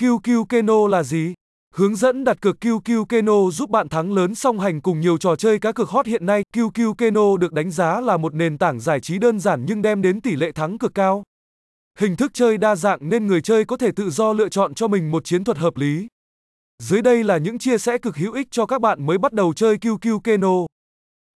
QQ Keno là gì? Hướng dẫn đặt cược QQ Keno giúp bạn thắng lớn song hành cùng nhiều trò chơi cá cược hot hiện nay. QQ Keno được đánh giá là một nền tảng giải trí đơn giản nhưng đem đến tỷ lệ thắng cực cao. Hình thức chơi đa dạng nên người chơi có thể tự do lựa chọn cho mình một chiến thuật hợp lý. Dưới đây là những chia sẻ cực hữu ích cho các bạn mới bắt đầu chơi QQ Keno.